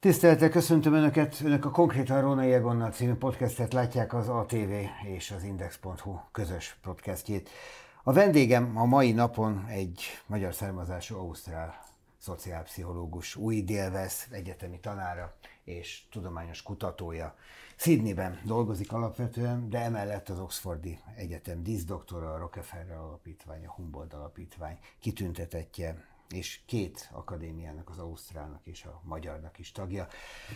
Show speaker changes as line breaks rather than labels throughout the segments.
Tisztelettel köszöntöm Önöket! Önök a Konkrétan Róna Egonnal című podcastet látják az ATV és az Index.hu közös podcastjét. A vendégem a mai napon egy magyar származású ausztrál szociálpszichológus, új Délvesz egyetemi tanára és tudományos kutatója. Sydneyben dolgozik alapvetően, de emellett az Oxfordi Egyetem díszdoktora, a Rockefeller Alapítvány, a Humboldt Alapítvány kitüntetetje, és két akadémiának, az Ausztrálnak és a Magyarnak is tagja.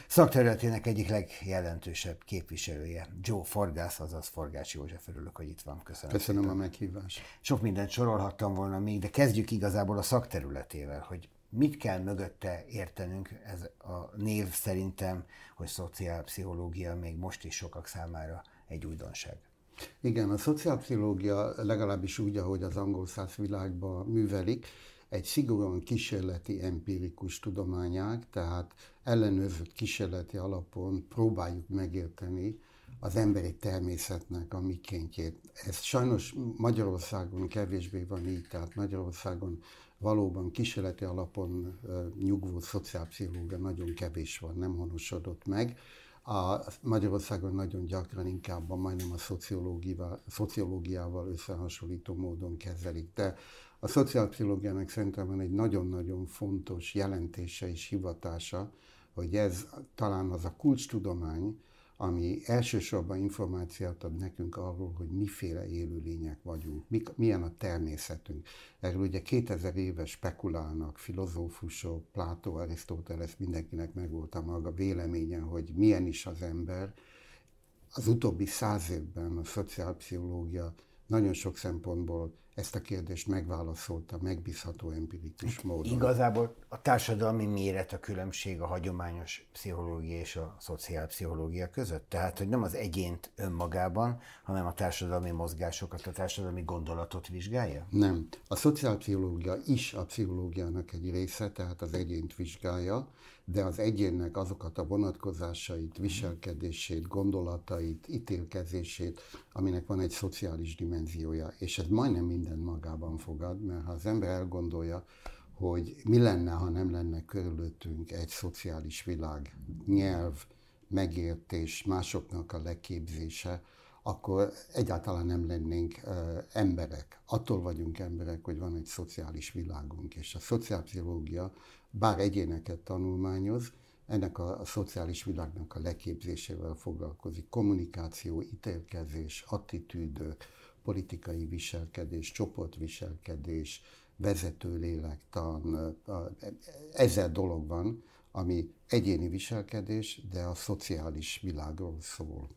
Szakterületének egyik legjelentősebb képviselője, Joe Forgász, azaz Forgács József, örülök, hogy itt van. Köszönöm.
Köszönöm szépen. a meghívást.
Sok mindent sorolhattam volna még, de kezdjük igazából a szakterületével, hogy mit kell mögötte értenünk, ez a név szerintem, hogy szociálpszichológia még most is sokak számára egy újdonság.
Igen, a szociálpszichológia legalábbis úgy, ahogy az angol száz világban művelik, egy szigorúan kísérleti empirikus tudományág, tehát ellenőrzött kísérleti alapon próbáljuk megérteni az emberi természetnek a mikéntjét. Ez sajnos Magyarországon kevésbé van így, tehát Magyarországon valóban kísérleti alapon nyugvó szociálpszichológia nagyon kevés van, nem honosodott meg. A Magyarországon nagyon gyakran inkább a majdnem a szociológiával, szociológiával összehasonlító módon kezelik. De a szociálpszichológiának szerintem van egy nagyon-nagyon fontos jelentése és hivatása, hogy ez talán az a kulcstudomány, ami elsősorban információt ad nekünk arról, hogy miféle élőlények vagyunk, mik, milyen a természetünk. Erről ugye 2000 éve spekulálnak filozófusok, Plátó, Arisztóteles, mindenkinek megvolt a maga véleménye, hogy milyen is az ember. Az utóbbi száz évben a szociálpszichológia nagyon sok szempontból ezt a kérdést megválaszolta megbízható empirikus hát módon.
Igazából a társadalmi méret a különbség a hagyományos pszichológia és a szociálpszichológia között. Tehát, hogy nem az egyént önmagában, hanem a társadalmi mozgásokat, a társadalmi gondolatot vizsgálja?
Nem. A szociálpszichológia is a pszichológiának egy része, tehát az egyént vizsgálja, de az egyénnek azokat a vonatkozásait, viselkedését, gondolatait, ítélkezését, aminek van egy szociális dimenziója. És ez majdnem minden magában fogad, mert ha az ember elgondolja, hogy mi lenne, ha nem lenne körülöttünk egy szociális világ, nyelv, megértés, másoknak a leképzése, akkor egyáltalán nem lennénk uh, emberek. Attól vagyunk emberek, hogy van egy szociális világunk, és a szociálpszichológia bár egyéneket tanulmányoz, ennek a, a szociális világnak a leképzésével foglalkozik. Kommunikáció, ítélkezés, attitűdök, politikai viselkedés, csoportviselkedés, vezető lélektan, ezer dolog van, ami egyéni viselkedés, de a szociális világról szól.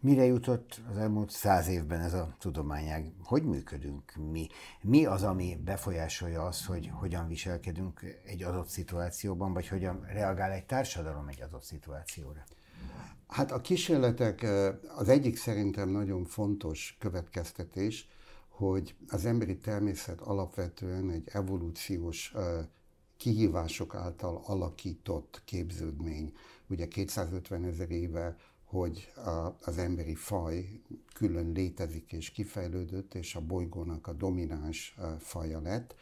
Mire jutott az elmúlt száz évben ez a tudományág? Hogy működünk mi? Mi az, ami befolyásolja azt, hogy hogyan viselkedünk egy adott szituációban, vagy hogyan reagál egy társadalom egy adott szituációra?
Hát a kísérletek az egyik szerintem nagyon fontos következtetés, hogy az emberi természet alapvetően egy evolúciós kihívások által alakított képződmény. Ugye 250 ezer éve hogy a, az emberi faj külön létezik és kifejlődött, és a bolygónak a domináns faja lett,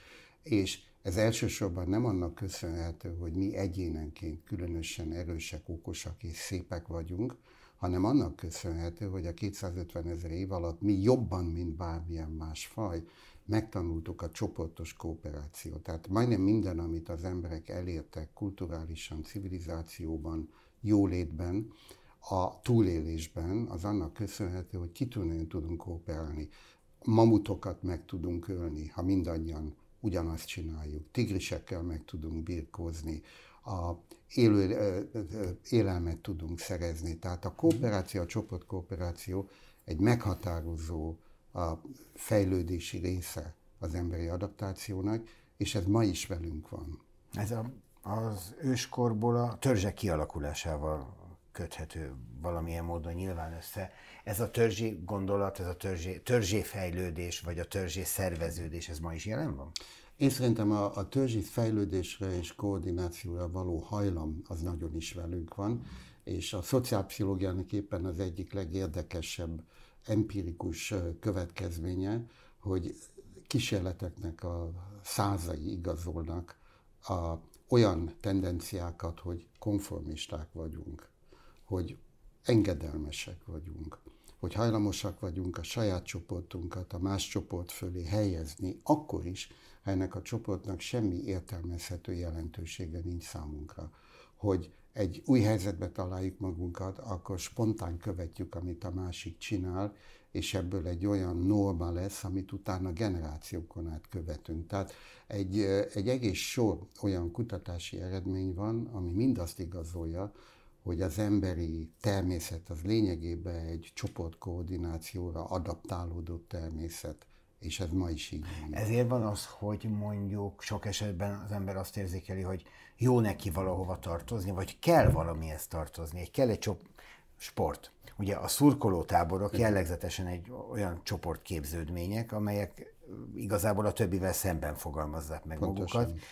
és ez elsősorban nem annak köszönhető, hogy mi egyénenként különösen erősek, okosak és szépek vagyunk, hanem annak köszönhető, hogy a 250 ezer év alatt mi jobban, mint bármilyen más faj, megtanultuk a csoportos kooperációt. Tehát majdnem minden, amit az emberek elértek kulturálisan, civilizációban, jólétben, a túlélésben az annak köszönhető, hogy kitűnően tudunk kooperálni. Mamutokat meg tudunk ölni, ha mindannyian ugyanazt csináljuk. Tigrisekkel meg tudunk birkózni, a élő, élelmet tudunk szerezni. Tehát a kooperáció, a csoportkooperáció egy meghatározó a fejlődési része az emberi adaptációnak, és ez ma is velünk van.
Ez a, az őskorból a törzsek kialakulásával köthető valamilyen módon nyilván össze. Ez a törzsi gondolat, ez a törzsi, törzsi fejlődés, vagy a törzsi szerveződés, ez ma is jelen van?
Én szerintem a, a törzsi fejlődésre és koordinációra való hajlam az nagyon is velünk van, és a szociálpszichológiának éppen az egyik legérdekesebb empirikus következménye, hogy kísérleteknek a százai igazolnak a olyan tendenciákat, hogy konformisták vagyunk, hogy engedelmesek vagyunk, hogy hajlamosak vagyunk a saját csoportunkat a más csoport fölé helyezni, akkor is, ha ennek a csoportnak semmi értelmezhető jelentősége nincs számunkra. Hogy egy új helyzetbe találjuk magunkat, akkor spontán követjük, amit a másik csinál, és ebből egy olyan norma lesz, amit utána generációkon át követünk. Tehát egy, egy egész sor olyan kutatási eredmény van, ami mindazt igazolja, hogy az emberi természet az lényegében egy csoportkoordinációra adaptálódott természet, és ez ma is így
van. Ezért van az, hogy mondjuk sok esetben az ember azt érzékeli, hogy jó neki valahova tartozni, vagy kell valamihez tartozni, kell egy csop- sport. Ugye a szurkolótáborok jellegzetesen egy olyan csoportképződmények, amelyek igazából a többivel szemben fogalmazzák meg Pontosan. magukat.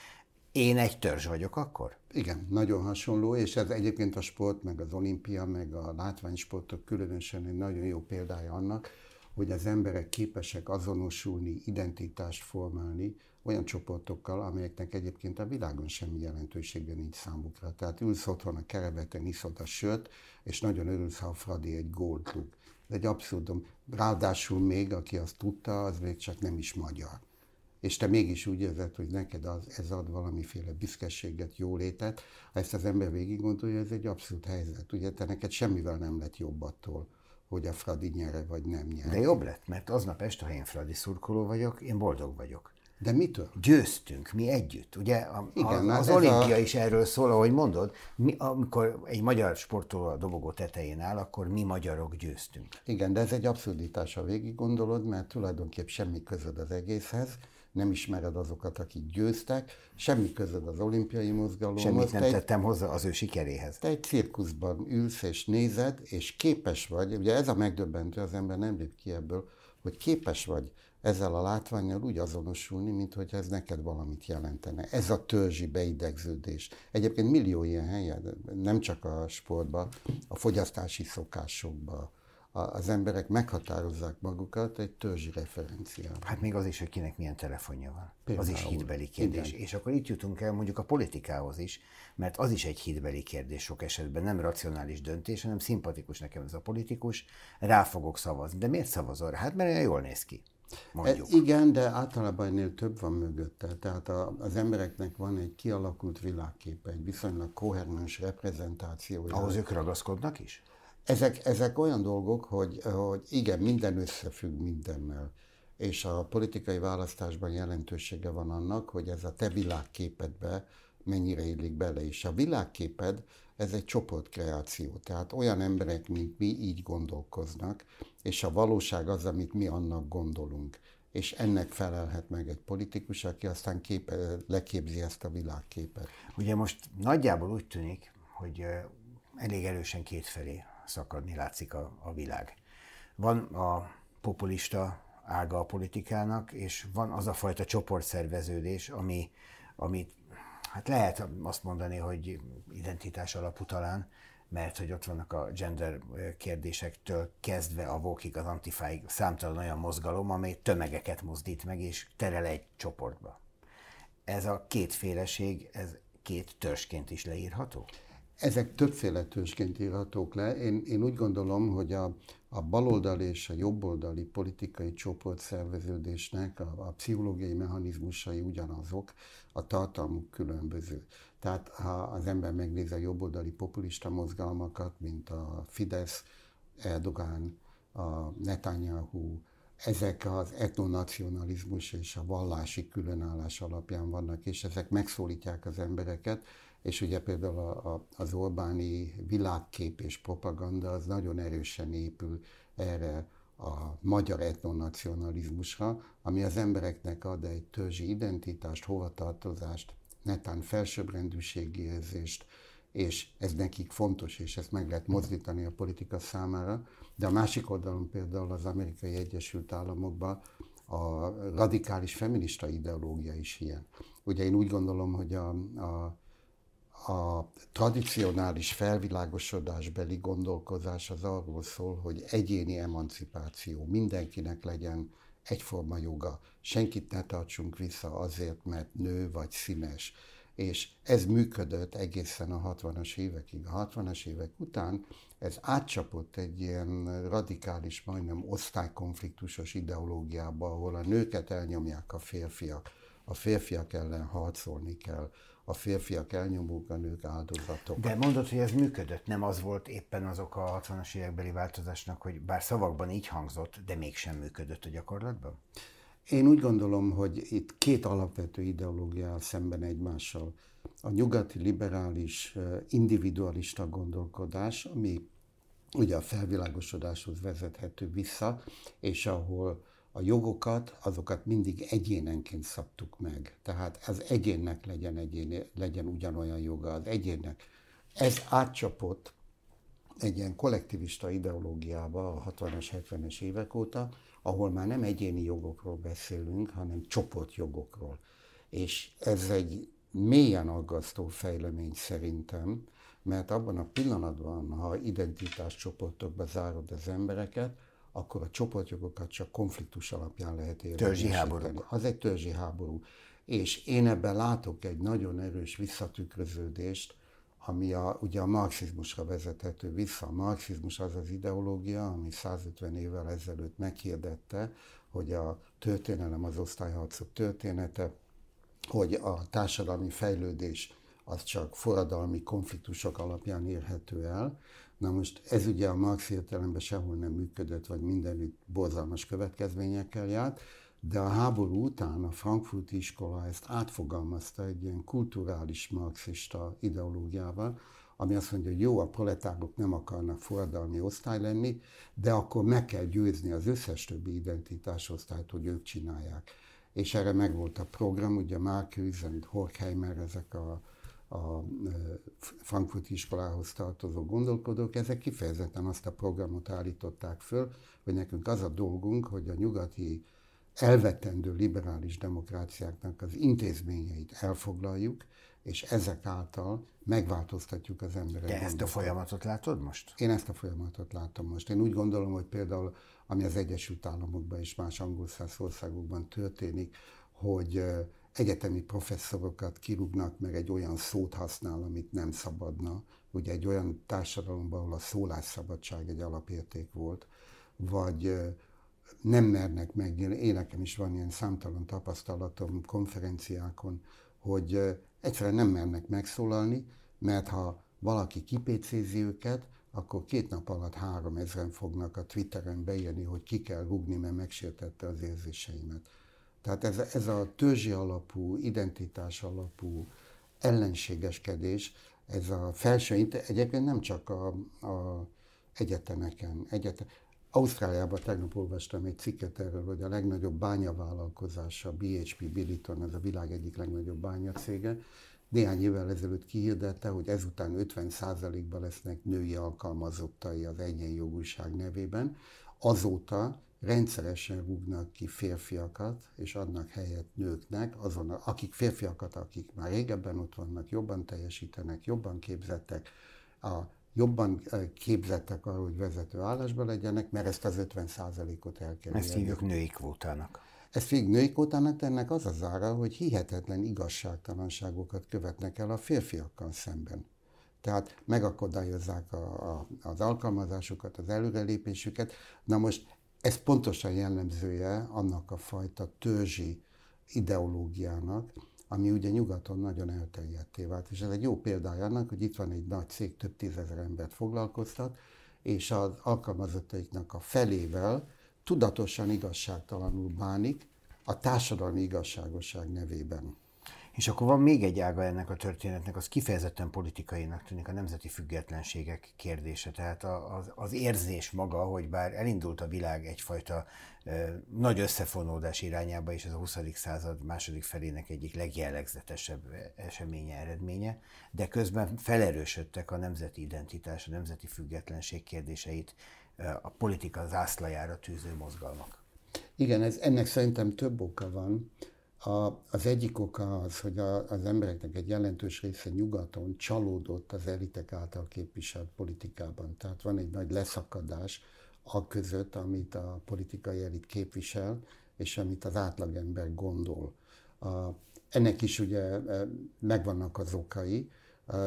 Én egy törzs vagyok akkor?
Igen, nagyon hasonló, és ez egyébként a sport, meg az olimpia, meg a látványsportok különösen egy nagyon jó példája annak, hogy az emberek képesek azonosulni, identitást formálni olyan csoportokkal, amelyeknek egyébként a világon semmi jelentősége nincs számukra. Tehát ülsz otthon a kerebeten, iszod a sört, és nagyon örülsz, ha a Fradi egy gólt rúg. Ez egy abszurdum. Ráadásul még, aki azt tudta, az még csak nem is magyar és te mégis úgy érzed, hogy neked az, ez ad valamiféle büszkeséget, jólétet, ha ezt az ember végig gondolja, ez egy abszolút helyzet. Ugye te neked semmivel nem lett jobb attól, hogy a Fradi nyere, vagy nem nyere.
De jobb lett, mert aznap este, ha én Fradi szurkoló vagyok, én boldog vagyok.
De mitől?
Győztünk, mi együtt. Ugye a, Igen, a, az olimpia a... is erről szól, ahogy mondod, mi, amikor egy magyar sportoló a dobogó tetején áll, akkor mi magyarok győztünk.
Igen, de ez egy abszurditás, ha végig gondolod, mert tulajdonképp semmi közöd az egészhez nem ismered azokat, akik győztek, semmi közöd az olimpiai mozgalomhoz.
Semmit nem te tettem egy, hozzá az ő sikeréhez.
Te egy cirkuszban ülsz és nézed, és képes vagy, ugye ez a megdöbbentő, az ember nem lép ki ebből, hogy képes vagy ezzel a látványjal úgy azonosulni, mint hogy ez neked valamit jelentene. Ez a törzsi beidegződés. Egyébként millió ilyen helyen, nem csak a sportban, a fogyasztási szokásokban, az emberek meghatározzák magukat egy törzsi referenciával.
Hát még az is, hogy kinek milyen telefonja van. Például, az is hitbeli kérdés. Igen. És akkor itt jutunk el mondjuk a politikához is, mert az is egy hitbeli kérdés sok esetben, nem racionális döntés, hanem szimpatikus nekem ez a politikus, rá fogok szavazni. De miért szavazol rá? Hát mert olyan jól néz ki.
Mondjuk. E, igen, de általában ennél több van mögötte. Tehát a, az embereknek van egy kialakult világképe, egy viszonylag koherens reprezentációja.
Ahhoz ők ragaszkodnak is?
Ezek, ezek olyan dolgok, hogy, hogy igen, minden összefügg mindennel. És a politikai választásban jelentősége van annak, hogy ez a te világképedbe mennyire illik bele. És a világképed, ez egy csoportkreáció. Tehát olyan emberek, mint mi, így gondolkoznak, és a valóság az, amit mi annak gondolunk. És ennek felelhet meg egy politikus, aki aztán képe, leképzi ezt a világképet.
Ugye most nagyjából úgy tűnik, hogy elég erősen kétfelé szakadni látszik a, a világ. Van a populista ága a politikának, és van az a fajta csoportszerveződés, ami, amit hát lehet azt mondani, hogy identitás alapú talán, mert hogy ott vannak a gender kérdésektől kezdve a vókig, az antifáig számtalan olyan mozgalom, amely tömegeket mozdít meg, és terel egy csoportba. Ez a kétféleség, ez két törzsként is leírható?
Ezek többféle tőzsként írhatók le. Én, én úgy gondolom, hogy a, a baloldali és a jobboldali politikai csoportszerveződésnek a, a pszichológiai mechanizmusai ugyanazok, a tartalmuk különböző. Tehát ha az ember megnézi a jobboldali populista mozgalmakat, mint a Fidesz, Erdogan, a Netanyahu, ezek az etnonacionalizmus és a vallási különállás alapján vannak, és ezek megszólítják az embereket, és ugye például a, a, az Orbáni világkép és propaganda az nagyon erősen épül erre a magyar etnonacionalizmusra, ami az embereknek ad egy törzsi identitást, hovatartozást, netán felsőbbrendűségi érzést, és ez nekik fontos, és ezt meg lehet mozdítani a politika számára. De a másik oldalon például az amerikai Egyesült Államokban a radikális feminista ideológia is ilyen. Ugye én úgy gondolom, hogy a, a a tradicionális felvilágosodásbeli gondolkozás az arról szól, hogy egyéni emancipáció, mindenkinek legyen egyforma joga, senkit ne tartsunk vissza azért, mert nő vagy színes. és ez működött egészen a 60-as évekig. A 60-as évek után ez átcsapott egy ilyen radikális, majdnem osztálykonfliktusos ideológiába, ahol a nőket elnyomják a férfiak, a férfiak ellen harcolni kell, a férfiak elnyomók, a nők áldozatok.
De mondod, hogy ez működött, nem az volt éppen azok a 60-as évekbeli változásnak, hogy bár szavakban így hangzott, de mégsem működött a gyakorlatban?
Én úgy gondolom, hogy itt két alapvető ideológia szemben egymással. A nyugati liberális, individualista gondolkodás, ami ugye a felvilágosodáshoz vezethető vissza, és ahol a jogokat, azokat mindig egyénenként szabtuk meg. Tehát az egyénnek legyen, egyén, legyen ugyanolyan joga az egyénnek. Ez átcsapott egy ilyen kollektivista ideológiába a 60-as, 70-es évek óta, ahol már nem egyéni jogokról beszélünk, hanem csoportjogokról. És ez egy mélyen aggasztó fejlemény szerintem, mert abban a pillanatban, ha identitáscsoportokba zárod az embereket, akkor a csoportjogokat csak konfliktus alapján lehet érni.
Törzsi háború.
Az egy törzsi háború. És én ebben látok egy nagyon erős visszatükröződést, ami a, ugye a marxizmusra vezethető vissza. A marxizmus az az ideológia, ami 150 évvel ezelőtt meghirdette, hogy a történelem az osztályharcok története, hogy a társadalmi fejlődés az csak forradalmi konfliktusok alapján érhető el. Na most ez ugye a Marx értelemben sehol nem működött, vagy mindenütt borzalmas következményekkel járt, de a háború után a frankfurti iskola ezt átfogalmazta egy ilyen kulturális marxista ideológiával, ami azt mondja, hogy jó, a proletárok nem akarnak forradalmi osztály lenni, de akkor meg kell győzni az összes többi identitásosztályt, hogy ők csinálják. És erre megvolt a program, ugye Marcuse és Horkheimer, ezek a a frankfurti iskolához tartozó gondolkodók, ezek kifejezetten azt a programot állították föl, hogy nekünk az a dolgunk, hogy a nyugati elvetendő liberális demokráciáknak az intézményeit elfoglaljuk, és ezek által megváltoztatjuk az emberek.
De ezt a folyamatot látod most?
Én ezt a folyamatot látom most. Én úgy gondolom, hogy például, ami az Egyesült Államokban és más angol országokban történik, hogy egyetemi professzorokat kirúgnak, meg egy olyan szót használ, amit nem szabadna. Ugye egy olyan társadalomban, ahol a szólásszabadság egy alapérték volt, vagy nem mernek meg, én nekem is van ilyen számtalan tapasztalatom konferenciákon, hogy egyszerűen nem mernek megszólalni, mert ha valaki kipécézi őket, akkor két nap alatt három ezeren fognak a Twitteren beírni, hogy ki kell rúgni, mert megsértette az érzéseimet. Tehát ez, ez a törzsi alapú, identitás alapú ellenségeskedés, ez a felső, egyébként nem csak a, a egyetemeken, egyetem, Ausztráliában tegnap olvastam egy cikket erről, hogy a legnagyobb bányavállalkozása, BHP Billiton, ez a világ egyik legnagyobb bányacége, néhány évvel ezelőtt kihirdette, hogy ezután 50%-ban lesznek női alkalmazottai az egyenjogúság nevében. Azóta rendszeresen rúgnak ki férfiakat, és adnak helyet nőknek, azon, akik férfiakat, akik már régebben ott vannak, jobban teljesítenek, jobban képzettek, a jobban képzettek arra, hogy vezető állásban legyenek, mert ezt az 50%-ot el kell
Ezt hívjuk női kvótának.
Ezt hívjuk női kvótának, de ennek az az ára, hogy hihetetlen igazságtalanságokat követnek el a férfiakkal szemben. Tehát megakadályozzák a, a, az alkalmazásukat, az előrelépésüket. Na most ez pontosan jellemzője annak a fajta törzsi ideológiának, ami ugye nyugaton nagyon elterjedté vált. És ez egy jó példája annak, hogy itt van egy nagy cég, több tízezer embert foglalkoztat, és az alkalmazottaiknak a felével tudatosan igazságtalanul bánik a társadalmi igazságosság nevében.
És akkor van még egy ága ennek a történetnek, az kifejezetten politikainak tűnik a nemzeti függetlenségek kérdése. Tehát az, az érzés maga, hogy bár elindult a világ egyfajta nagy összefonódás irányába, és ez a 20. század második felének egyik legjellegzetesebb eseménye, eredménye, de közben felerősödtek a nemzeti identitás, a nemzeti függetlenség kérdéseit a politika zászlajára tűző mozgalmak.
Igen, ez, ennek szerintem több oka van. A, az egyik oka az, hogy a, az embereknek egy jelentős része nyugaton csalódott az elitek által képviselt politikában. Tehát van egy nagy leszakadás a között, amit a politikai elit képvisel, és amit az átlagember gondol. A, ennek is ugye megvannak az okai.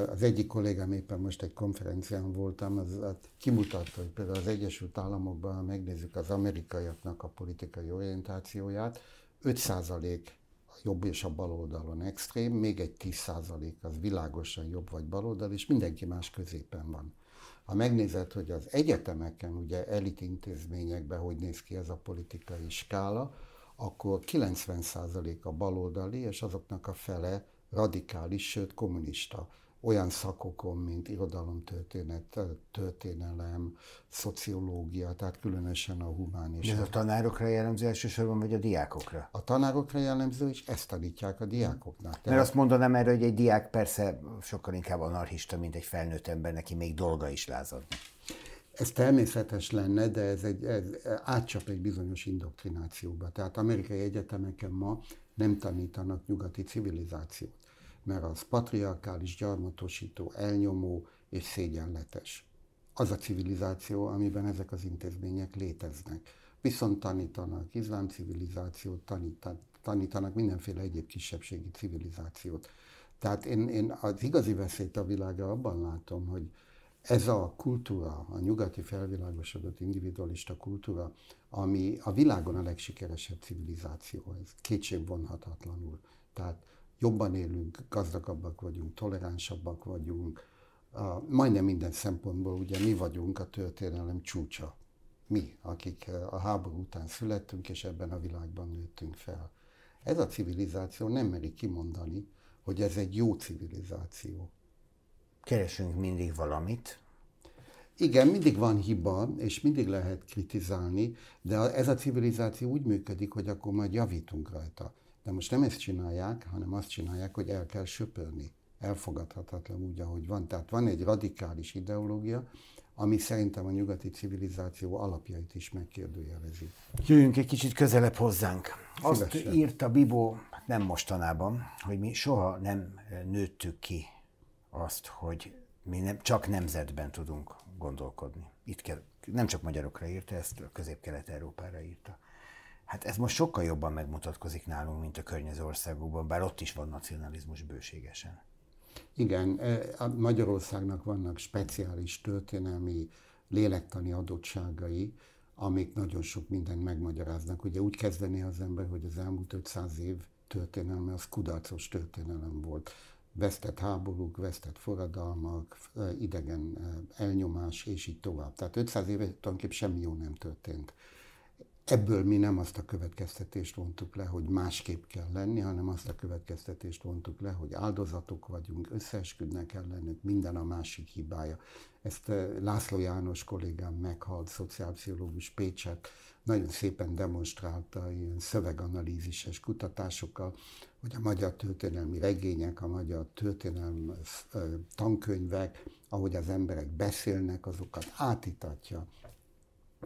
Az egyik kollégám éppen most egy konferencián voltam, az, az kimutatta, hogy például az Egyesült Államokban, ha megnézzük az amerikaiaknak a politikai orientációját, 5% a jobb és a bal oldalon extrém, még egy 10% az világosan jobb vagy baloldal, és mindenki más középen van. Ha megnézed, hogy az egyetemeken, ugye elit intézményekben hogy néz ki ez a politikai skála, akkor 90% a baloldali, és azoknak a fele radikális, sőt kommunista olyan szakokon, mint irodalomtörténet, történelem, szociológia, tehát különösen a humán
és... Ez a tanárokra jellemző elsősorban, vagy a diákokra?
A tanárokra jellemző, és ezt tanítják a diákoknak. Tehát...
Mert azt mondanám erre, hogy egy diák persze sokkal inkább anarchista, mint egy felnőtt ember, neki még dolga is lázadni.
Ez természetes lenne, de ez, egy, ez átcsap egy bizonyos indoktrinációba. Tehát amerikai egyetemeken ma nem tanítanak nyugati civilizációt mert az patriarkális, gyarmatosító, elnyomó és szégyenletes. Az a civilizáció, amiben ezek az intézmények léteznek. Viszont tanítanak iszlám civilizációt, tanítanak, mindenféle egyéb kisebbségi civilizációt. Tehát én, én az igazi veszélyt a világra abban látom, hogy ez a kultúra, a nyugati felvilágosodott individualista kultúra, ami a világon a legsikeresebb civilizáció, ez kétségvonhatatlanul. Tehát jobban élünk, gazdagabbak vagyunk, toleránsabbak vagyunk, a, majdnem minden szempontból ugye mi vagyunk a történelem csúcsa. Mi, akik a háború után születtünk, és ebben a világban nőttünk fel. Ez a civilizáció nem meri kimondani, hogy ez egy jó civilizáció.
Keresünk mindig valamit.
Igen, mindig van hiba, és mindig lehet kritizálni, de ez a civilizáció úgy működik, hogy akkor majd javítunk rajta. De most nem ezt csinálják, hanem azt csinálják, hogy el kell söpörni. Elfogadhatatlan úgy, ahogy van. Tehát van egy radikális ideológia, ami szerintem a nyugati civilizáció alapjait is megkérdőjelezi.
Jöjjünk egy kicsit közelebb hozzánk. Azt Szívesen. írta Bibó nem mostanában, hogy mi soha nem nőttük ki azt, hogy mi nem, csak nemzetben tudunk gondolkodni. Itt kell, nem csak magyarokra írta, ezt a közép-kelet-európára írta. Hát ez most sokkal jobban megmutatkozik nálunk, mint a környező országokban, bár ott is van nacionalizmus bőségesen.
Igen, e, Magyarországnak vannak speciális történelmi lélektani adottságai, amik nagyon sok mindent megmagyaráznak. Ugye úgy kezdené az ember, hogy az elmúlt 500 év történelme az kudarcos történelem volt. Vesztett háborúk, vesztett forradalmak, e, idegen e, elnyomás, és így tovább. Tehát 500 éve tulajdonképpen semmi jó nem történt. Ebből mi nem azt a következtetést vontuk le, hogy másképp kell lenni, hanem azt a következtetést vontuk le, hogy áldozatok vagyunk, összeesküdnek ellenük, minden a másik hibája. Ezt eh, László János kollégám meghalt, szociálpszichológus Pécset, nagyon szépen demonstrálta ilyen szöveganalízises kutatásokkal, hogy a magyar történelmi regények, a magyar történelmi eh, tankönyvek, ahogy az emberek beszélnek, azokat átítatja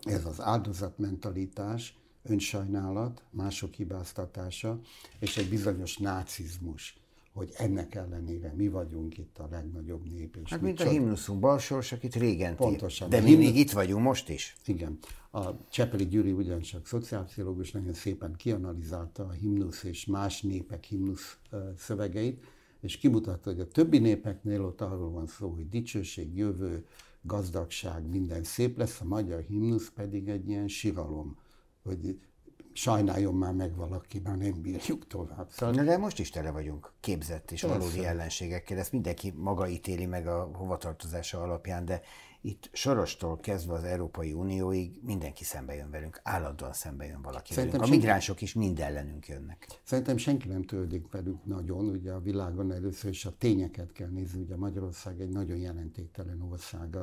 ez az áldozatmentalitás, önsajnálat, mások hibáztatása, és egy bizonyos nácizmus, hogy ennek ellenére mi vagyunk itt a legnagyobb nép.
És hát mint csak... a himnuszunk, balsors, akit régen Pontosan. De mi himnusz... még itt vagyunk most is.
Igen. A Csepeli Gyuri ugyancsak szociálpszichológus nagyon szépen kianalizálta a himnusz és más népek himnusz szövegeit, és kimutatta, hogy a többi népeknél ott arról van szó, hogy dicsőség, jövő, gazdagság, minden szép lesz, a magyar himnusz pedig egy ilyen siralom, hogy sajnáljon már meg valaki, már nem bírjuk tovább.
Szóval... De most is tele vagyunk képzett és Persze. valódi ellenségekkel, ezt mindenki maga ítéli meg a hovatartozása alapján, de itt Sorostól kezdve az Európai Unióig mindenki szembe jön velünk, állandóan szembe jön valaki Szerintem velünk. A migránsok is mind ellenünk jönnek.
Szerintem senki nem törődik velünk nagyon, ugye a világon először is a tényeket kell nézni, ugye Magyarország egy nagyon jelentéktelen ország,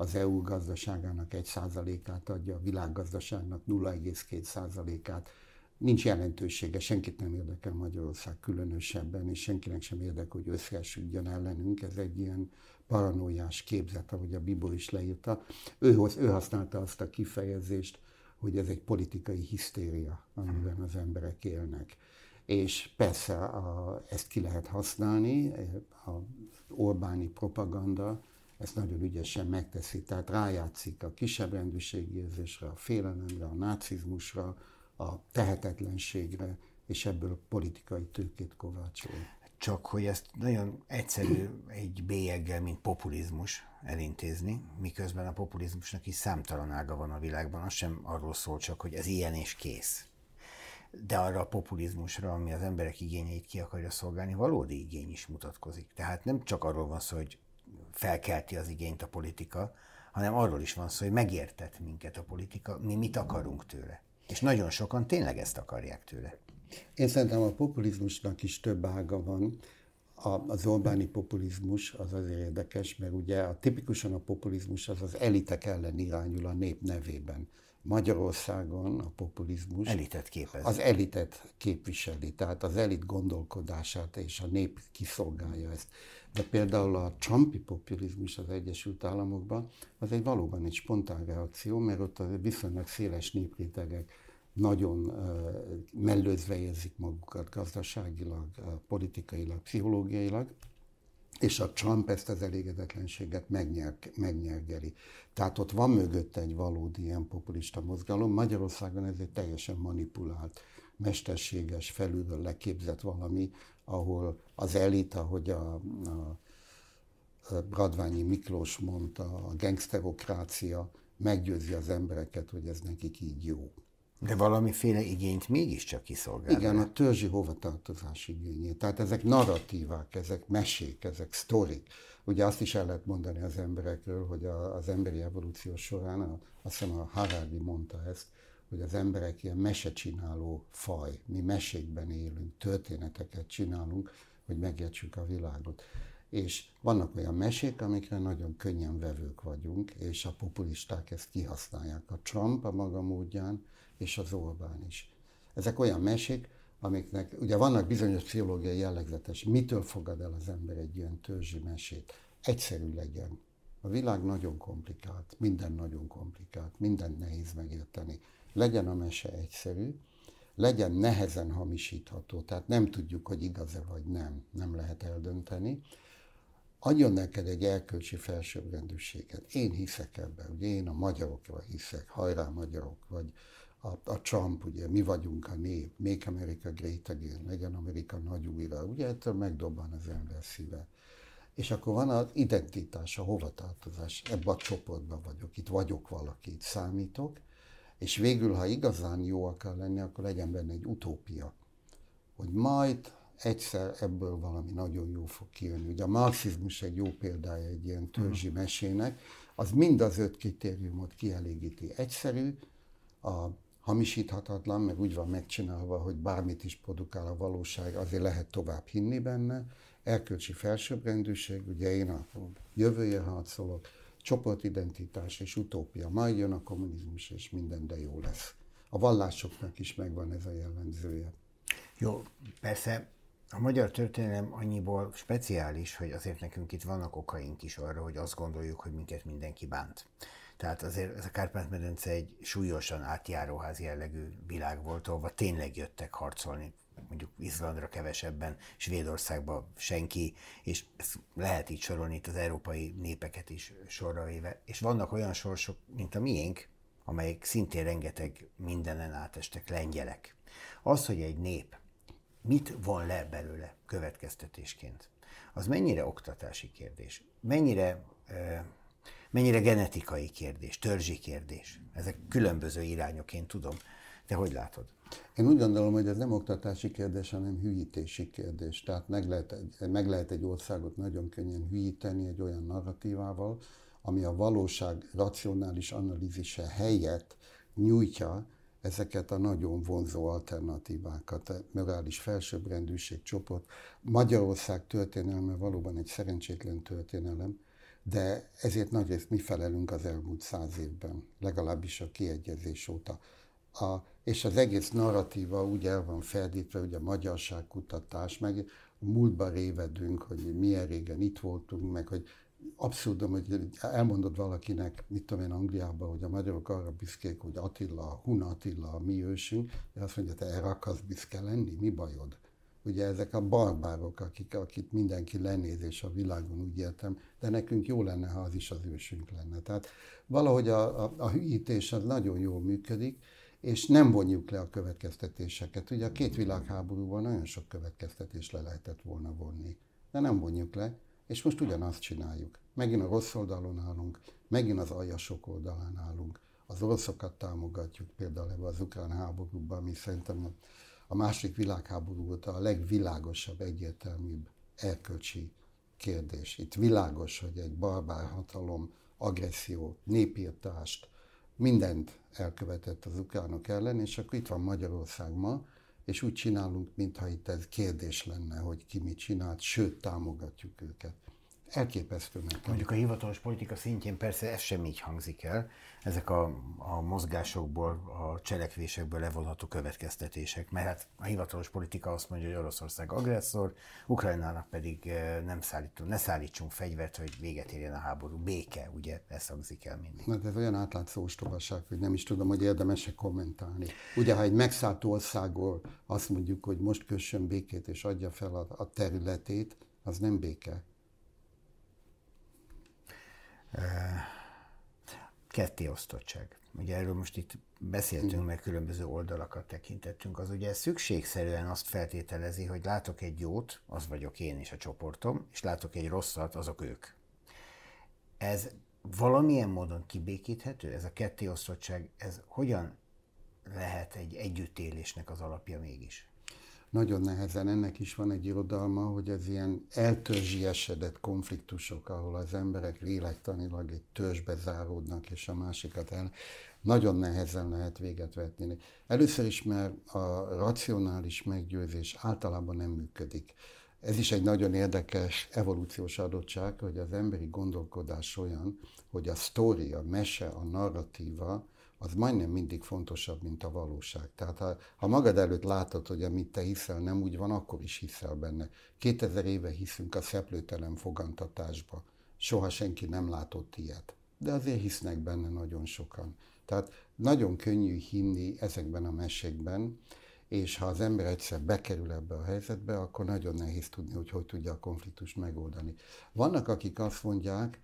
az EU gazdaságának egy százalékát adja, a világgazdaságnak 0,2 százalékát. Nincs jelentősége, senkit nem érdekel Magyarország különösebben, és senkinek sem érdekel, hogy összeesüljön ellenünk. Ez egy ilyen paranoiás képzet, ahogy a Bibó is leírta. Ő, ő használta azt a kifejezést, hogy ez egy politikai hisztéria, amiben az emberek élnek. És persze a, ezt ki lehet használni, a Orbáni propaganda ezt nagyon ügyesen megteszi, tehát rájátszik a kisebb rendűségi érzésre, a félelemre, a nácizmusra, a tehetetlenségre, és ebből politikai tőkét kovácsol.
Csak hogy ezt nagyon egyszerű egy bélyeggel, mint populizmus elintézni, miközben a populizmusnak is számtalan ága van a világban, az sem arról szól csak, hogy ez ilyen és kész. De arra a populizmusra, ami az emberek igényeit ki akarja szolgálni, valódi igény is mutatkozik. Tehát nem csak arról van szó, hogy felkelti az igényt a politika, hanem arról is van szó, hogy megértett minket a politika, mi mit akarunk tőle. És nagyon sokan tényleg ezt akarják tőle.
Én szerintem a populizmusnak is több ága van. A, az Orbáni populizmus az azért érdekes, mert ugye a, tipikusan a populizmus az az elitek ellen irányul a nép nevében. Magyarországon a populizmus
elitet képez.
az elitet képviseli, tehát az elit gondolkodását és a nép kiszolgálja ezt. De például a Trumpi populizmus az Egyesült Államokban az egy valóban egy spontán reakció, mert ott viszonylag széles néprétegek nagyon mellőzve érzik magukat gazdaságilag, politikailag, pszichológiailag, és a Trump ezt az elégedetlenséget megnyer, megnyergeli. Tehát ott van mögött egy valódi ilyen populista mozgalom. Magyarországon ez egy teljesen manipulált, mesterséges, felülről leképzett valami, ahol az elit, ahogy a, a Radványi Miklós mondta, a gangsterokrácia meggyőzi az embereket, hogy ez nekik így jó.
De valamiféle igényt mégiscsak kiszolgál.
Igen, a törzsi hovatartozás igényét. Tehát ezek narratívák, ezek mesék, ezek sztorik. Ugye azt is el lehet mondani az emberekről, hogy a, az emberi evolúció során, a, azt hiszem a Harari mondta ezt, hogy az emberek ilyen mesecsináló faj. Mi mesékben élünk, történeteket csinálunk, hogy megértsük a világot. És vannak olyan mesék, amikre nagyon könnyen vevők vagyunk, és a populisták ezt kihasználják. A Trump a maga módján, és az Orbán is. Ezek olyan mesék, amiknek, ugye vannak bizonyos pszichológiai jellegzetes, mitől fogad el az ember egy ilyen törzsi mesét? Egyszerű legyen. A világ nagyon komplikált, minden nagyon komplikált, minden nehéz megérteni. Legyen a mese egyszerű, legyen nehezen hamisítható, tehát nem tudjuk, hogy igaz-e vagy nem, nem lehet eldönteni. Adjon neked egy erkölcsi felsőbbrendűséget. Én hiszek ebben, ugye én a magyarokra hiszek, hajrá magyarok, vagy a, a Trump, ugye mi vagyunk a nép, Make America Great Again, legyen Amerika nagy újra, ugye ettől megdobban az ember szíve. És akkor van az identitás, a hovatartozás, ebbe a csoportban vagyok, itt vagyok valaki, itt számítok, és végül, ha igazán jó akar lenni, akkor legyen benne egy utópia, hogy majd egyszer ebből valami nagyon jó fog kijönni. Ugye a marxizmus egy jó példája egy ilyen törzsi mesének, az mind az öt kritériumot kielégíti. Egyszerű, a hamisíthatatlan, meg úgy van megcsinálva, hogy bármit is produkál a valóság, azért lehet tovább hinni benne. Erkölcsi felsőbbrendűség, ugye én a jövője harcolok, csoportidentitás és utópia. Majd jön a kommunizmus, és minden de jó lesz. A vallásoknak is megvan ez a jellemzője.
Jó, persze a magyar történelem annyiból speciális, hogy azért nekünk itt vannak okaink is arra, hogy azt gondoljuk, hogy minket mindenki bánt. Tehát azért ez a Kárpát-medence egy súlyosan átjáróház jellegű világ volt, ahova tényleg jöttek harcolni mondjuk Izlandra kevesebben, Svédországba senki, és ezt lehet így sorolni itt az európai népeket is sorra véve. És vannak olyan sorsok, mint a miénk, amelyek szintén rengeteg mindenen átestek lengyelek. Az, hogy egy nép mit von le belőle következtetésként, az mennyire oktatási kérdés, mennyire mennyire genetikai kérdés, törzsi kérdés. Ezek különböző irányok, én tudom. Te hogy látod?
Én úgy gondolom, hogy ez nem oktatási kérdés, hanem hülyítési kérdés. Tehát meg lehet, egy, meg lehet egy országot nagyon könnyen hülyíteni egy olyan narratívával, ami a valóság racionális analízise helyett nyújtja ezeket a nagyon vonzó alternatívákat, morális felsőbbrendűség csoport. Magyarország történelme valóban egy szerencsétlen történelem, de ezért nagyrészt mi felelünk az elmúlt száz évben, legalábbis a kiegyezés óta. A, és az egész narratíva úgy el van ferdítve, hogy a magyarságkutatás, meg múltba révedünk, hogy milyen régen itt voltunk, meg hogy abszurdum, hogy elmondod valakinek, mit tudom én Angliában, hogy a magyarok arra büszkék, hogy Attila, Hun Attila a mi ősünk, és azt mondja, te erre akarsz büszke lenni, mi bajod? Ugye ezek a barbárok, akik, akit mindenki lenéz, és a világon úgy értem, de nekünk jó lenne, ha az is az ősünk lenne. Tehát valahogy a, a, a hűítés az nagyon jól működik, és nem vonjuk le a következtetéseket. Ugye a két világháborúban nagyon sok következtetést le lehetett volna vonni, de nem vonjuk le, és most ugyanazt csináljuk. Megint a rossz oldalon állunk, megint az aljasok oldalán állunk. Az oroszokat támogatjuk például ebbe az ukrán háborúban, ami szerintem a második világháború óta a legvilágosabb, egyértelműbb erkölcsi kérdés. Itt világos, hogy egy barbár hatalom agresszió, népírtást, mindent elkövetett az ukránok ellen, és akkor itt van Magyarország ma, és úgy csinálunk, mintha itt ez kérdés lenne, hogy ki mit csinált, sőt, támogatjuk őket elképesztő nekem.
Mondjuk a hivatalos politika szintjén persze ez sem így hangzik el. Ezek a, a mozgásokból, a cselekvésekből levonható következtetések, mert hát a hivatalos politika azt mondja, hogy Oroszország agresszor, Ukrajnának pedig eh, nem szállítunk, ne szállítsunk fegyvert, hogy véget érjen a háború. Béke, ugye, ez hangzik el mindig.
Mert ez olyan átlátszó ostobaság, hogy nem is tudom, hogy érdemes-e kommentálni. Ugye, ha egy megszállt országból azt mondjuk, hogy most kössön békét és adja fel a, a területét, az nem béke
ketté osztottság. Ugye erről most itt beszéltünk, mert különböző oldalakat tekintettünk. Az ugye szükségszerűen azt feltételezi, hogy látok egy jót, az vagyok én és a csoportom, és látok egy rosszat, azok ők. Ez valamilyen módon kibékíthető? Ez a kettéosztottság, ez hogyan lehet egy együttélésnek az alapja mégis?
Nagyon nehezen, ennek is van egy irodalma, hogy ez ilyen eltörzsiesedett konfliktusok, ahol az emberek lélektanilag egy törzsbe záródnak, és a másikat el, nagyon nehezen lehet véget vetni. Először is, mert a racionális meggyőzés általában nem működik. Ez is egy nagyon érdekes evolúciós adottság, hogy az emberi gondolkodás olyan, hogy a sztori, a mese, a narratíva, az majdnem mindig fontosabb, mint a valóság. Tehát ha, ha magad előtt látod, hogy amit te hiszel nem úgy van, akkor is hiszel benne. 2000 éve hiszünk a szeplőtelen fogantatásba. Soha senki nem látott ilyet. De azért hisznek benne nagyon sokan. Tehát nagyon könnyű hinni ezekben a mesékben, és ha az ember egyszer bekerül ebbe a helyzetbe, akkor nagyon nehéz tudni, hogy hogy tudja a konfliktust megoldani. Vannak, akik azt mondják,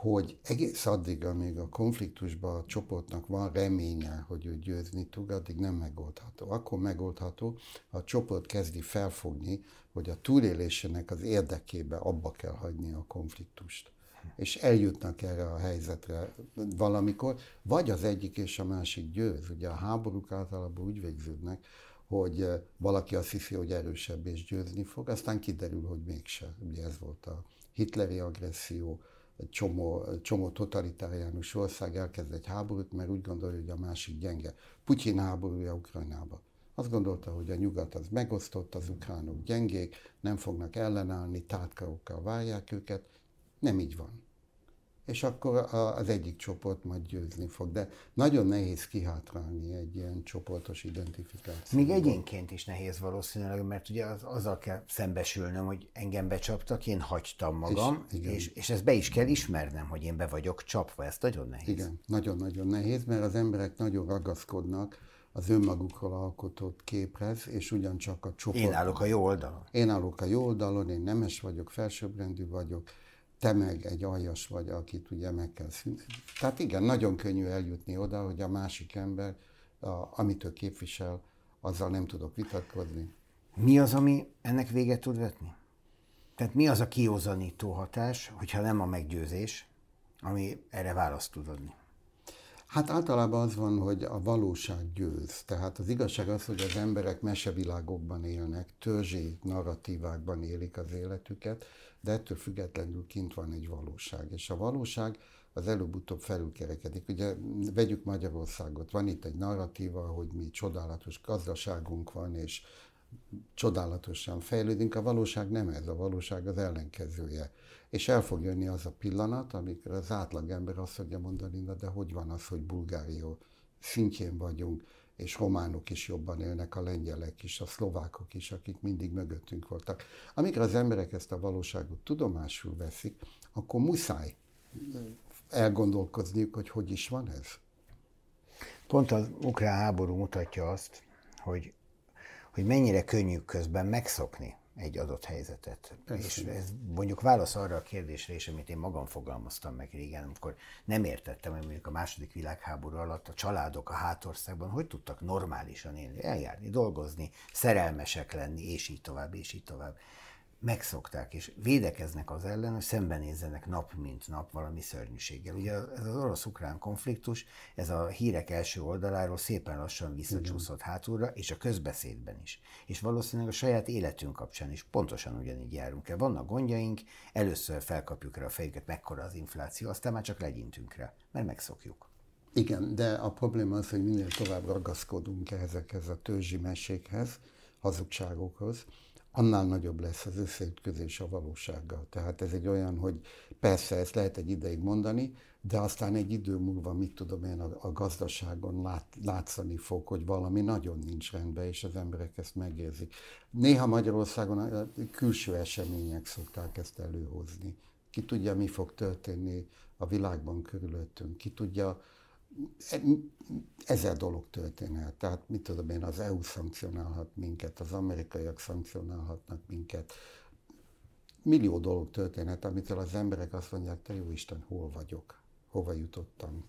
hogy egész addig, amíg a konfliktusban a csoportnak van reménye, hogy ő győzni tud, addig nem megoldható. Akkor megoldható, ha a csoport kezdi felfogni, hogy a túlélésének az érdekébe abba kell hagyni a konfliktust. És eljutnak erre a helyzetre valamikor, vagy az egyik és a másik győz. Ugye a háborúk általában úgy végződnek, hogy valaki azt hiszi, hogy erősebb és győzni fog, aztán kiderül, hogy mégse. Ugye ez volt a hitleri agresszió, egy csomó, csomó totalitáriánus ország elkezd egy háborút, mert úgy gondolja, hogy a másik gyenge. Putyin háborúja Ukrajnába. Azt gondolta, hogy a nyugat az megosztott, az ukránok gyengék, nem fognak ellenállni, tátkarokkal várják őket. Nem így van és akkor az egyik csoport majd győzni fog. De nagyon nehéz kihátrálni egy ilyen csoportos identifikáció.
Még egyénként is nehéz valószínűleg, mert ugye az, azzal kell szembesülnöm, hogy engem becsaptak, én hagytam magam, és, és, és ezt be is kell ismernem, hogy én be vagyok csapva, ez nagyon nehéz.
Igen, nagyon-nagyon nehéz, mert az emberek nagyon ragaszkodnak az önmagukról alkotott képhez, és ugyancsak a csoport.
Én állok a jó oldalon.
Én állok a jó oldalon, én nemes vagyok, felsőbbrendű vagyok, te meg egy aljas vagy, akit ugye meg kell szűnni. Tehát igen, nagyon könnyű eljutni oda, hogy a másik ember, a, amit ő képvisel, azzal nem tudok vitatkozni.
Mi az, ami ennek véget tud vetni? Tehát mi az a kiózanító hatás, hogyha nem a meggyőzés, ami erre választ tud adni?
Hát általában az van, hogy a valóság győz. Tehát az igazság az, hogy az emberek mesevilágokban élnek, törzsi narratívákban élik az életüket, de ettől függetlenül kint van egy valóság. És a valóság az előbb-utóbb felülkerekedik. Ugye vegyük Magyarországot, van itt egy narratíva, hogy mi csodálatos gazdaságunk van, és csodálatosan fejlődünk. A valóság nem ez, a valóság az ellenkezője. És el fog jönni az a pillanat, amikor az átlagember azt fogja mondani, de hogy van az, hogy Bulgárió szintjén vagyunk, és románok is jobban élnek, a lengyelek is, a szlovákok is, akik mindig mögöttünk voltak. Amikor az emberek ezt a valóságot tudomásul veszik, akkor muszáj elgondolkozniuk, hogy hogy is van ez.
Pont az ukrán háború mutatja azt, hogy, hogy mennyire könnyű közben megszokni egy adott helyzetet. Persze. És ez mondjuk válasz arra a kérdésre is, amit én magam fogalmaztam meg régen, amikor nem értettem, hogy mondjuk a második világháború alatt a családok a hátországban hogy tudtak normálisan élni, eljárni, dolgozni, szerelmesek lenni, és így tovább, és így tovább megszokták, és védekeznek az ellen, hogy szembenézzenek nap mint nap valami szörnyűséggel. Ugye ez az orosz-ukrán konfliktus, ez a hírek első oldaláról szépen lassan visszacsúszott hátulra, és a közbeszédben is. És valószínűleg a saját életünk kapcsán is pontosan ugyanígy járunk el. Vannak gondjaink, először felkapjuk rá a fejüket, mekkora az infláció, aztán már csak legyintünk rá, mert megszokjuk.
Igen, de a probléma az, hogy minél tovább ragaszkodunk ezekhez a törzsi mesékhez, hazugságokhoz, annál nagyobb lesz az összeütközés a valósággal. Tehát ez egy olyan, hogy persze ezt lehet egy ideig mondani, de aztán egy idő múlva, mit tudom én, a, a gazdaságon lát, látszani fog, hogy valami nagyon nincs rendben, és az emberek ezt megérzik. Néha Magyarországon a külső események szokták ezt előhozni. Ki tudja, mi fog történni a világban körülöttünk, ki tudja, ezer dolog történhet. Tehát mit tudom én, az EU szankcionálhat minket, az amerikaiak szankcionálhatnak minket. Millió dolog történhet, amitől az emberek azt mondják, te jó Isten, hol vagyok, hova jutottam.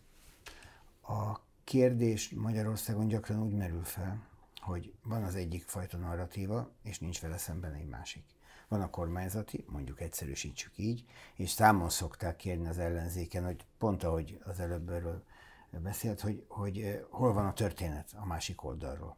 A kérdés Magyarországon gyakran úgy merül fel, hogy van az egyik fajta narratíva, és nincs vele szemben egy másik. Van a kormányzati, mondjuk egyszerűsítsük így, és számon szokták kérni az ellenzéken, hogy pont ahogy az előbb erről beszélt, hogy, hogy hol van a történet a másik oldalról.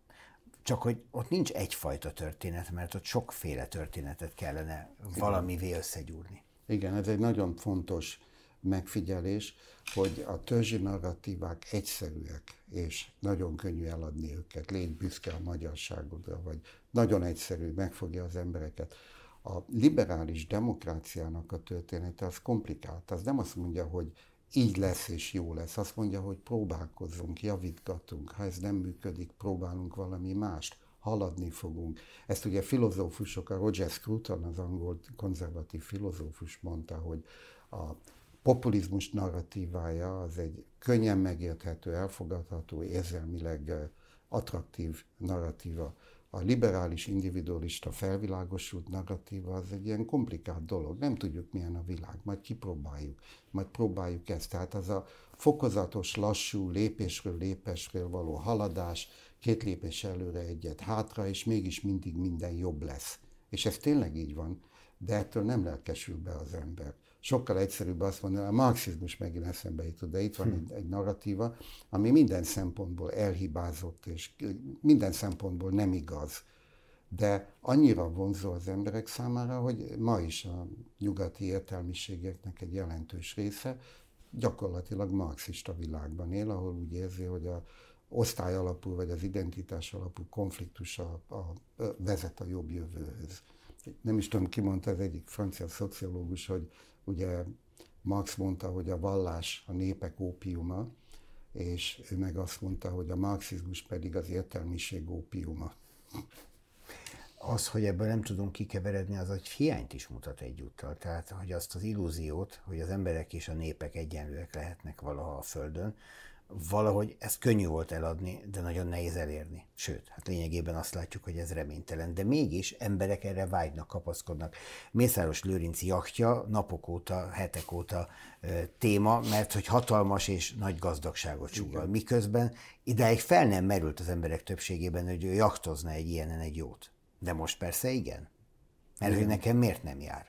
Csak hogy ott nincs egyfajta történet, mert ott sokféle történetet kellene valamivé összegyúrni.
Igen, ez egy nagyon fontos megfigyelés, hogy a törzsi narratívák egyszerűek, és nagyon könnyű eladni őket. Légy büszke a magyarságodra, vagy nagyon egyszerű, megfogja az embereket. A liberális demokráciának a története az komplikált. Az nem azt mondja, hogy így lesz és jó lesz. Azt mondja, hogy próbálkozzunk, javítgatunk. Ha ez nem működik, próbálunk valami mást. Haladni fogunk. Ezt ugye filozófusok, a Roger Scruton, az angol konzervatív filozófus mondta, hogy a populizmus narratívája az egy könnyen megérthető, elfogadható, érzelmileg attraktív narratíva a liberális, individualista, felvilágosult narratíva az egy ilyen komplikált dolog. Nem tudjuk, milyen a világ, majd kipróbáljuk, majd próbáljuk ezt. Tehát az a fokozatos, lassú, lépésről lépésről való haladás, két lépés előre, egyet hátra, és mégis mindig minden jobb lesz. És ez tényleg így van, de ettől nem lelkesül be az ember sokkal egyszerűbb azt mondani, a marxizmus megint eszembe jutott, de itt van hm. egy, egy narratíva, ami minden szempontból elhibázott, és minden szempontból nem igaz. De annyira vonzó az emberek számára, hogy ma is a nyugati értelmiségeknek egy jelentős része gyakorlatilag marxista világban él, ahol úgy érzi, hogy a osztály alapú vagy az identitás alapú konfliktus a, a, a vezet a jobb jövőhöz. Nem is tudom, ki mondta az egyik francia szociológus, hogy Ugye Marx mondta, hogy a vallás a népek ópiuma, és ő meg azt mondta, hogy a marxizmus pedig az értelmiség ópiuma.
Az, hogy ebből nem tudunk kikeveredni, az egy hiányt is mutat egyúttal. Tehát, hogy azt az illúziót, hogy az emberek és a népek egyenlőek lehetnek valaha a Földön, valahogy ezt könnyű volt eladni, de nagyon nehéz elérni. Sőt, hát lényegében azt látjuk, hogy ez reménytelen. De mégis emberek erre vágynak, kapaszkodnak. Mészáros Lőrinc jachtja napok óta, hetek óta e, téma, mert hogy hatalmas és nagy gazdagságot sugal. Miközben ideig fel nem merült az emberek többségében, hogy ő jachtozna egy ilyenen egy jót. De most persze igen. Mert igen. hogy nekem miért nem jár?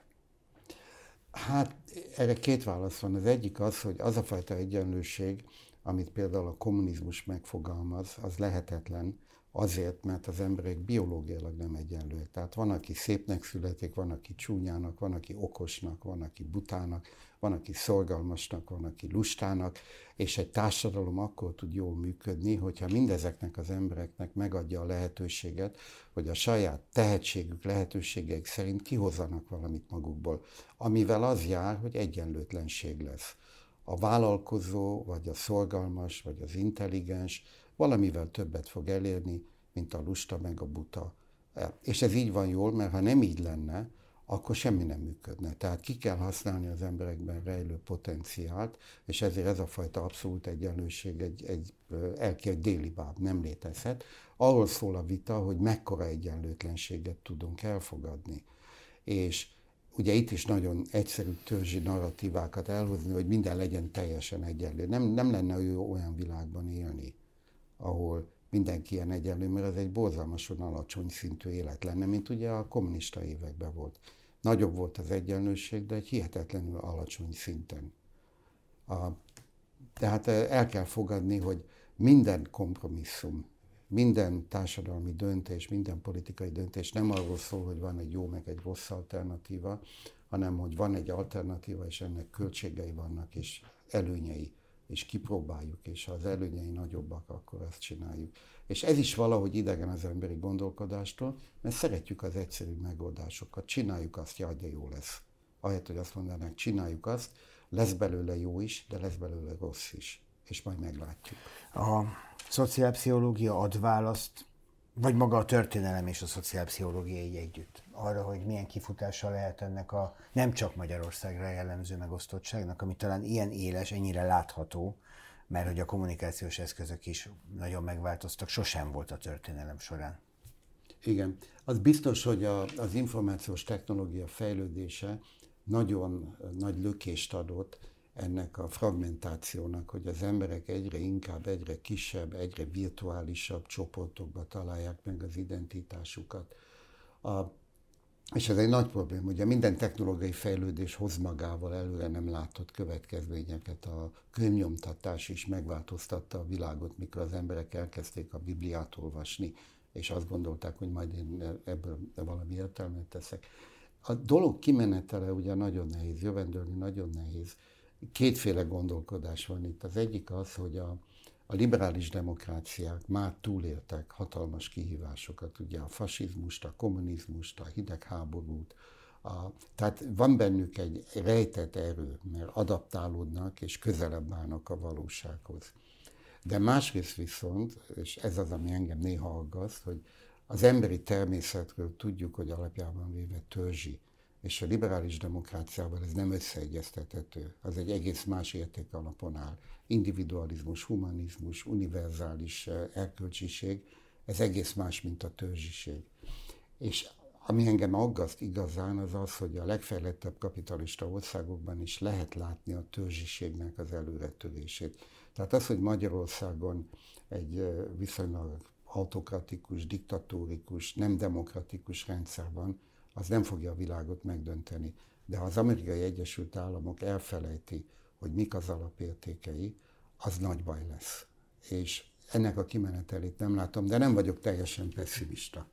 Hát erre két válasz van. Az egyik az, hogy az a fajta egyenlőség, amit például a kommunizmus megfogalmaz, az lehetetlen azért, mert az emberek biológiailag nem egyenlőek. Tehát van, aki szépnek születik, van, aki csúnyának, van, aki okosnak, van, aki butának, van, aki szorgalmasnak, van, aki lustának, és egy társadalom akkor tud jól működni, hogyha mindezeknek az embereknek megadja a lehetőséget, hogy a saját tehetségük, lehetőségeik szerint kihozzanak valamit magukból, amivel az jár, hogy egyenlőtlenség lesz a vállalkozó, vagy a szorgalmas, vagy az intelligens valamivel többet fog elérni, mint a lusta meg a buta. És ez így van jól, mert ha nem így lenne, akkor semmi nem működne. Tehát ki kell használni az emberekben rejlő potenciált, és ezért ez a fajta abszolút egyenlőség egy, egy elki egy déli báb, nem létezhet. Arról szól a vita, hogy mekkora egyenlőtlenséget tudunk elfogadni. És ugye itt is nagyon egyszerű törzsi narratívákat elhozni, hogy minden legyen teljesen egyenlő. Nem, nem lenne jó olyan világban élni, ahol mindenki ilyen egyenlő, mert ez egy borzalmasan alacsony szintű élet lenne, mint ugye a kommunista években volt. Nagyobb volt az egyenlőség, de egy hihetetlenül alacsony szinten. A, tehát el kell fogadni, hogy minden kompromisszum, minden társadalmi döntés, minden politikai döntés nem arról szól, hogy van egy jó meg egy rossz alternatíva, hanem hogy van egy alternatíva, és ennek költségei vannak, és előnyei, és kipróbáljuk, és ha az előnyei nagyobbak, akkor azt csináljuk. És ez is valahogy idegen az emberi gondolkodástól, mert szeretjük az egyszerű megoldásokat. Csináljuk azt, jaj, de jó lesz. Ahelyett, hogy azt mondanák, csináljuk azt, lesz belőle jó is, de lesz belőle rossz is. És majd meglátjuk.
A szociálpszichológia ad választ, vagy maga a történelem és a szociálpszichológia így együtt, arra, hogy milyen kifutása lehet ennek a nem csak Magyarországra jellemző megosztottságnak, ami talán ilyen éles, ennyire látható, mert hogy a kommunikációs eszközök is nagyon megváltoztak, sosem volt a történelem során.
Igen, az biztos, hogy a, az információs technológia fejlődése nagyon nagy lökést adott ennek a fragmentációnak, hogy az emberek egyre inkább, egyre kisebb, egyre virtuálisabb csoportokba találják meg az identitásukat. A, és ez egy nagy probléma, ugye minden technológiai fejlődés hoz magával előre nem látott következményeket. A könyvnyomtatás is megváltoztatta a világot, mikor az emberek elkezdték a Bibliát olvasni, és azt gondolták, hogy majd én ebből valami értelmet teszek. A dolog kimenetele ugye nagyon nehéz, jövendőlni nagyon nehéz. Kétféle gondolkodás van itt. Az egyik az, hogy a, a liberális demokráciák már túléltek hatalmas kihívásokat, ugye a fasizmust, a kommunizmust, a hidegháborút, a, tehát van bennük egy rejtett erő, mert adaptálódnak és közelebb állnak a valósághoz. De másrészt viszont, és ez az, ami engem néha aggaszt, hogy az emberi természetről tudjuk, hogy alapjában véve törzsi, és a liberális demokráciával ez nem összeegyeztethető. Az egy egész más érték alapon áll individualizmus, humanizmus, univerzális eh, erkölcsiség, ez egész más, mint a törzsiség. És ami engem aggaszt igazán, az az, hogy a legfejlettebb kapitalista országokban is lehet látni a törzsiségnek az előretörését. Tehát az, hogy Magyarországon egy eh, viszonylag autokratikus, diktatórikus, nem demokratikus rendszer van, az nem fogja a világot megdönteni. De ha az amerikai Egyesült Államok elfelejti, hogy mik az alapértékei, az nagy baj lesz. És ennek a kimenetelét nem látom, de nem vagyok teljesen pessimista.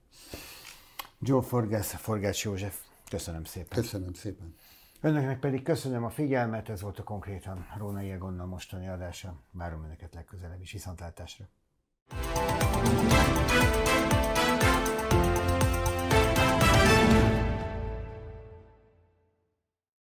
Joe Forgász, Forgács József, köszönöm szépen.
Köszönöm szépen.
Önöknek pedig köszönöm a figyelmet, ez volt a konkrétan Róna Egonnal mostani adása. Várom Önöket legközelebb is, viszontlátásra.